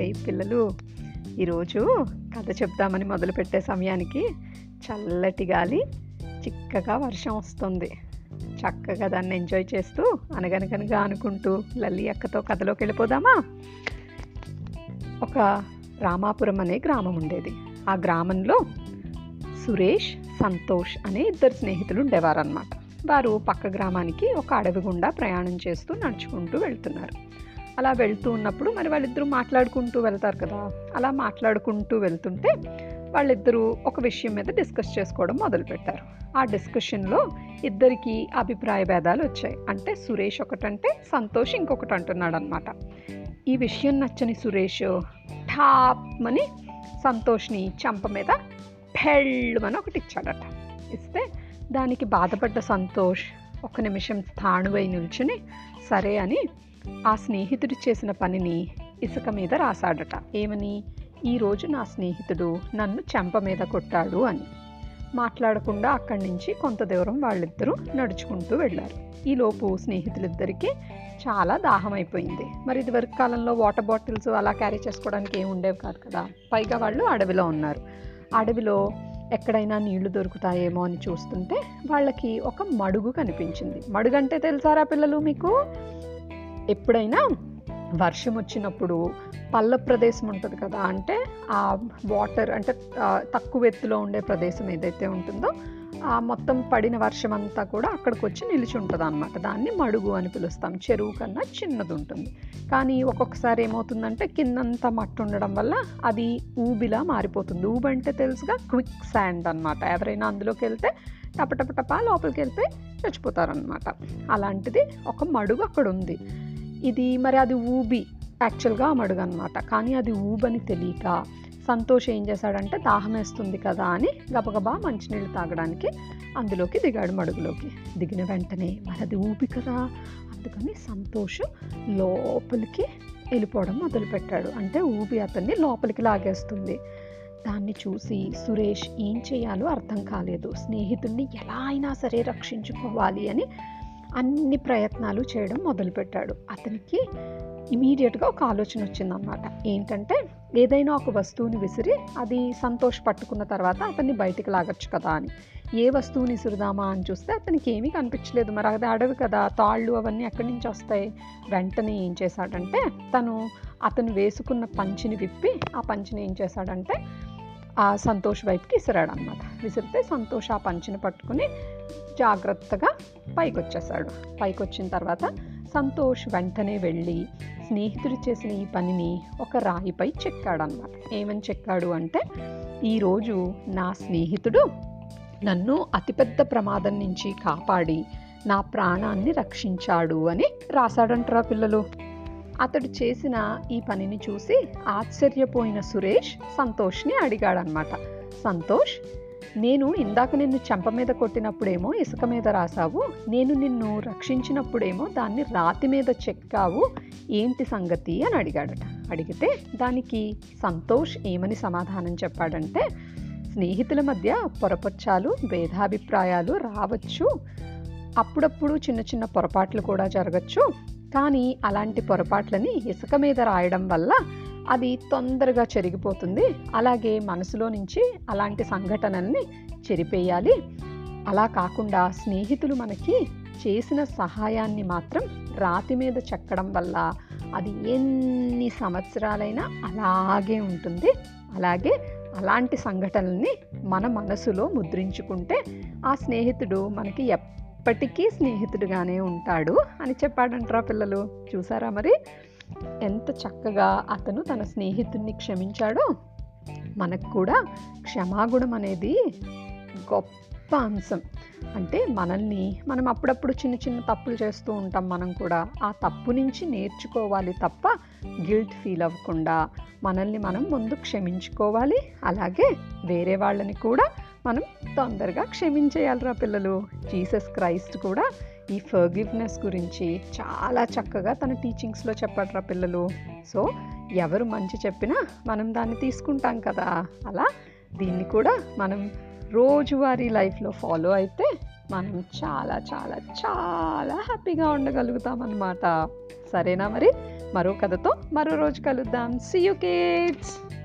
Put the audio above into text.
అరే పిల్లలు ఈరోజు కథ చెప్దామని మొదలుపెట్టే సమయానికి చల్లటి గాలి చిక్కగా వర్షం వస్తుంది. చక్కగా దాన్ని ఎంజాయ్ చేస్తూ అనగనగనగా అనుకుంటూ లల్లి అక్కతో కథలోకి వెళ్ళిపోదామా? ఒక రామాపురం అనే గ్రామం ఉండేది. ఆ గ్రామంలో సురేష్ సంతోష్ అనే ఇద్దరు స్నేహితులు ఉండేవారన్నమాట. వారు పక్క గ్రామానికి ఒక అడవి గుండా ప్రయాణం చేస్తూ నడుచుకుంటూ వెళ్తున్నారు. అలా వెళ్తూ ఉన్నప్పుడు మరి వాళ్ళిద్దరూ మాట్లాడుకుంటూ వెళ్తారు కదా అలా మాట్లాడుకుంటూ వెళ్తుంటే వాళ్ళిద్దరూ ఒక విషయం మీద డిస్కస్ చేసుకోవడం మొదలుపెట్టారు ఆ డిస్కషన్లో ఇద్దరికి అభిప్రాయ భేదాలు వచ్చాయి. అంటే సురేష్ ఒకటంటే సంతోష్ ఇంకొకటి అంటున్నాడు అనమాట ఈ విషయం నచ్చని సురేష్ ఠాప్మని సంతోష్ని చంప మీద పెళ్ళమని ఒకటి ఇచ్చాడట. ఇస్తే దానికి బాధపడ్డ సంతోష్ ఒక నిమిషం స్థాణువై నిల్చుని సరే అని ఆ స్నేహితుడు చేసిన పనిని ఇసుక మీద రాశాడట. ఏమని? ఈరోజు నా స్నేహితుడు నన్ను చెంప మీద కొట్టాడు అని. మాట్లాడకుండా అక్కడి నుంచి కొంత దూరం వాళ్ళిద్దరూ నడుచుకుంటూ వెళ్ళారు. ఈలోపు స్నేహితులిద్దరికీ చాలా దాహం అయిపోయింది. మరి ఇదివరకు కాలంలో వాటర్ బాటిల్స్ అలా క్యారీ చేసుకోవడానికి ఏమి ఉండేవి కాదు కదా? పైగా వాళ్ళు అడవిలో ఉన్నారు. అడవిలో ఎక్కడైనా నీళ్ళు దొరుకుతాయేమో అని చూస్తుంటే వాళ్ళకి ఒక మడుగు కనిపించింది. మడుగు అంటే తెలుసారా పిల్లలు మీకు? ఎప్పుడైనా వర్షం వచ్చినప్పుడు పల్ల ప్రదేశం ఉంటుంది కదా అంటే ఆ వాటర్ అంటే తక్కువ ఎత్తులో ఉండే ప్రదేశం ఏదైతే ఉంటుందో ఆ మొత్తం పడిన వర్షం అంతా కూడా అక్కడికి వచ్చి నిలిచి ఉంటుంది అనమాట దాన్ని మడుగు అని పిలుస్తాం. చెరువు కన్నా చిన్నది ఉంటుంది కానీ ఒక్కొక్కసారి ఏమవుతుందంటే కిందంతా మట్టి ఉండడం వల్ల అది ఊబిలా మారిపోతుంది. ఊబి అంటే తెలుసుగా క్విక్ శాండ్ అనమాట ఎవరైనా అందులోకి వెళ్తే టపటపటప లోపలికి వెళ్తే చచ్చిపోతారనమాట అలాంటిది ఒక మడుగు అక్కడ ఉంది ఇది మరి అది ఊబి యాక్చువల్గా ఆ మడుగు అనమాట కానీ అది ఊబని తెలియక సంతోష్ ఏం చేశాడంటే దాహం వేస్తుంది కదా అని గబగబా మంచినీళ్ళు తాగడానికి అందులోకి దిగాడు మడుగులోకి. దిగిన వెంటనే మరి అది ఊబి కదా అందుకని సంతోష్ లోపలికి వెళ్ళిపోవడం మొదలుపెట్టాడు. అంటే ఊబి అతన్ని లోపలికి లాగేస్తుంది. దాన్ని చూసి సురేష్ ఏం చేయాలో అర్థం కాలేదు. స్నేహితుడిని ఎలా అయినా సరే రక్షించుకోవాలి అని అన్ని ప్రయత్నాలు చేయడం మొదలుపెట్టాడు. అతనికి ఇమీడియట్గా ఒక ఆలోచన వచ్చిందనమాట ఏంటంటే ఏదైనా ఒక వస్తువుని విసిరి అది సంతోష్ పట్టుకున్న తర్వాత అతన్ని బయటికి లాగొచ్చు కదా అని. ఏ వస్తువుని విసురుదామా అని చూస్తే అతనికి ఏమీ కనిపించలేదు. మరి అది అడవి కదా తాళ్ళు అవన్నీ ఎక్కడి నుంచి వస్తాయి? వెంటనే ఏం చేశాడంటే తను అతను వేసుకున్న పంచిని విప్పి ఆ పంచిని ఏం చేశాడంటే సంతోష్ వైపుకి విసిరాడు అనమాట విసిరితే సంతోష్ ఆ పంచిని పట్టుకుని జాగ్రత్తగా పైకి వచ్చేసాడు పైకి వచ్చిన తర్వాత సంతోష్ వెంటనే వెళ్ళి స్నేహితుడు చేసిన ఈ పనిని ఒక రాయిపై చెక్కాడనమాట ఏమని చెక్కాడు అంటే ఈరోజు నా స్నేహితుడు నన్ను అతిపెద్ద ప్రమాదం నుంచి కాపాడి నా ప్రాణాన్ని రక్షించాడు అని రాశాడంటారా పిల్లలు. అతడు చేసిన ఈ పనిని చూసి ఆశ్చర్యపోయిన సురేష్ సంతోష్ని అడిగాడనమాట సంతోష్ నేను ఇందాక నిన్ను చెంప మీద కొట్టినప్పుడేమో ఇసుక మీద రాసావు నేను నిన్ను రక్షించినప్పుడేమో దాన్ని రాతి మీద చెక్కావు ఏంటి సంగతి? అని అడిగాడట. అడిగితే దానికి సంతోష్ ఏమని సమాధానం చెప్పాడంటే స్నేహితుల మధ్య పొరపచ్చాలు భేదాభిప్రాయాలు రావచ్చు అప్పుడప్పుడు చిన్న చిన్న పొరపాట్లు కూడా జరగచ్చు కానీ అలాంటి పొరపాట్లని ఇసుక మీద రాయడం వల్ల అది తొందరగా చెరిగిపోతుంది. అలాగే మనసులో నుంచి అలాంటి సంఘటనల్ని చెరిపేయాలి. అలా కాకుండా స్నేహితులు మనకి చేసిన సహాయాన్ని మాత్రం రాతి మీద చెక్కడం వల్ల అది ఎన్ని సంవత్సరాలైనా అలాగే ఉంటుంది. అలాగే అలాంటి సంఘటనల్ని మన మనసులో ముద్రించుకుంటే ఆ స్నేహితుడు మనకి ఎప్పటికీ స్నేహితుడుగానే ఉంటాడు అని చెప్పాడంటారా పిల్లలు. చూసారా మరి? ఎంత చక్కగా అతను తన స్నేహితుడిని క్షమించాడో. మనకు కూడా క్షమాగుణం అనేది గొప్ప అంశం. అంటే మనల్ని మనం అప్పుడప్పుడు చిన్న చిన్న తప్పులు చేస్తూ ఉంటాం మనం కూడా. ఆ తప్పు నుంచి నేర్చుకోవాలి తప్ప గిల్ట్ ఫీల్ అవ్వకుండా మనల్ని మనం ముందు క్షమించుకోవాలి. అలాగే వేరే వాళ్ళని కూడా మనం తొందరగా క్షమించేయాలరా పిల్లలు. జీసస్ క్రైస్ట్ కూడా ఈ ఫర్గివ్నెస్ గురించి చాలా చక్కగా తన టీచింగ్స్లో చెప్పడరా పిల్లలు. సో ఎవరు మంచి చెప్పినా మనం దాన్ని తీసుకుంటాం కదా. అలా దీన్ని కూడా మనం రోజువారీ లైఫ్లో ఫాలో అయితే మనం చాలా చాలా చాలా హ్యాపీగా ఉండగలుగుతాం అన్నమాట సరేనా మరి? మరో కథతో మరో రోజు కలుద్దాం. See you kids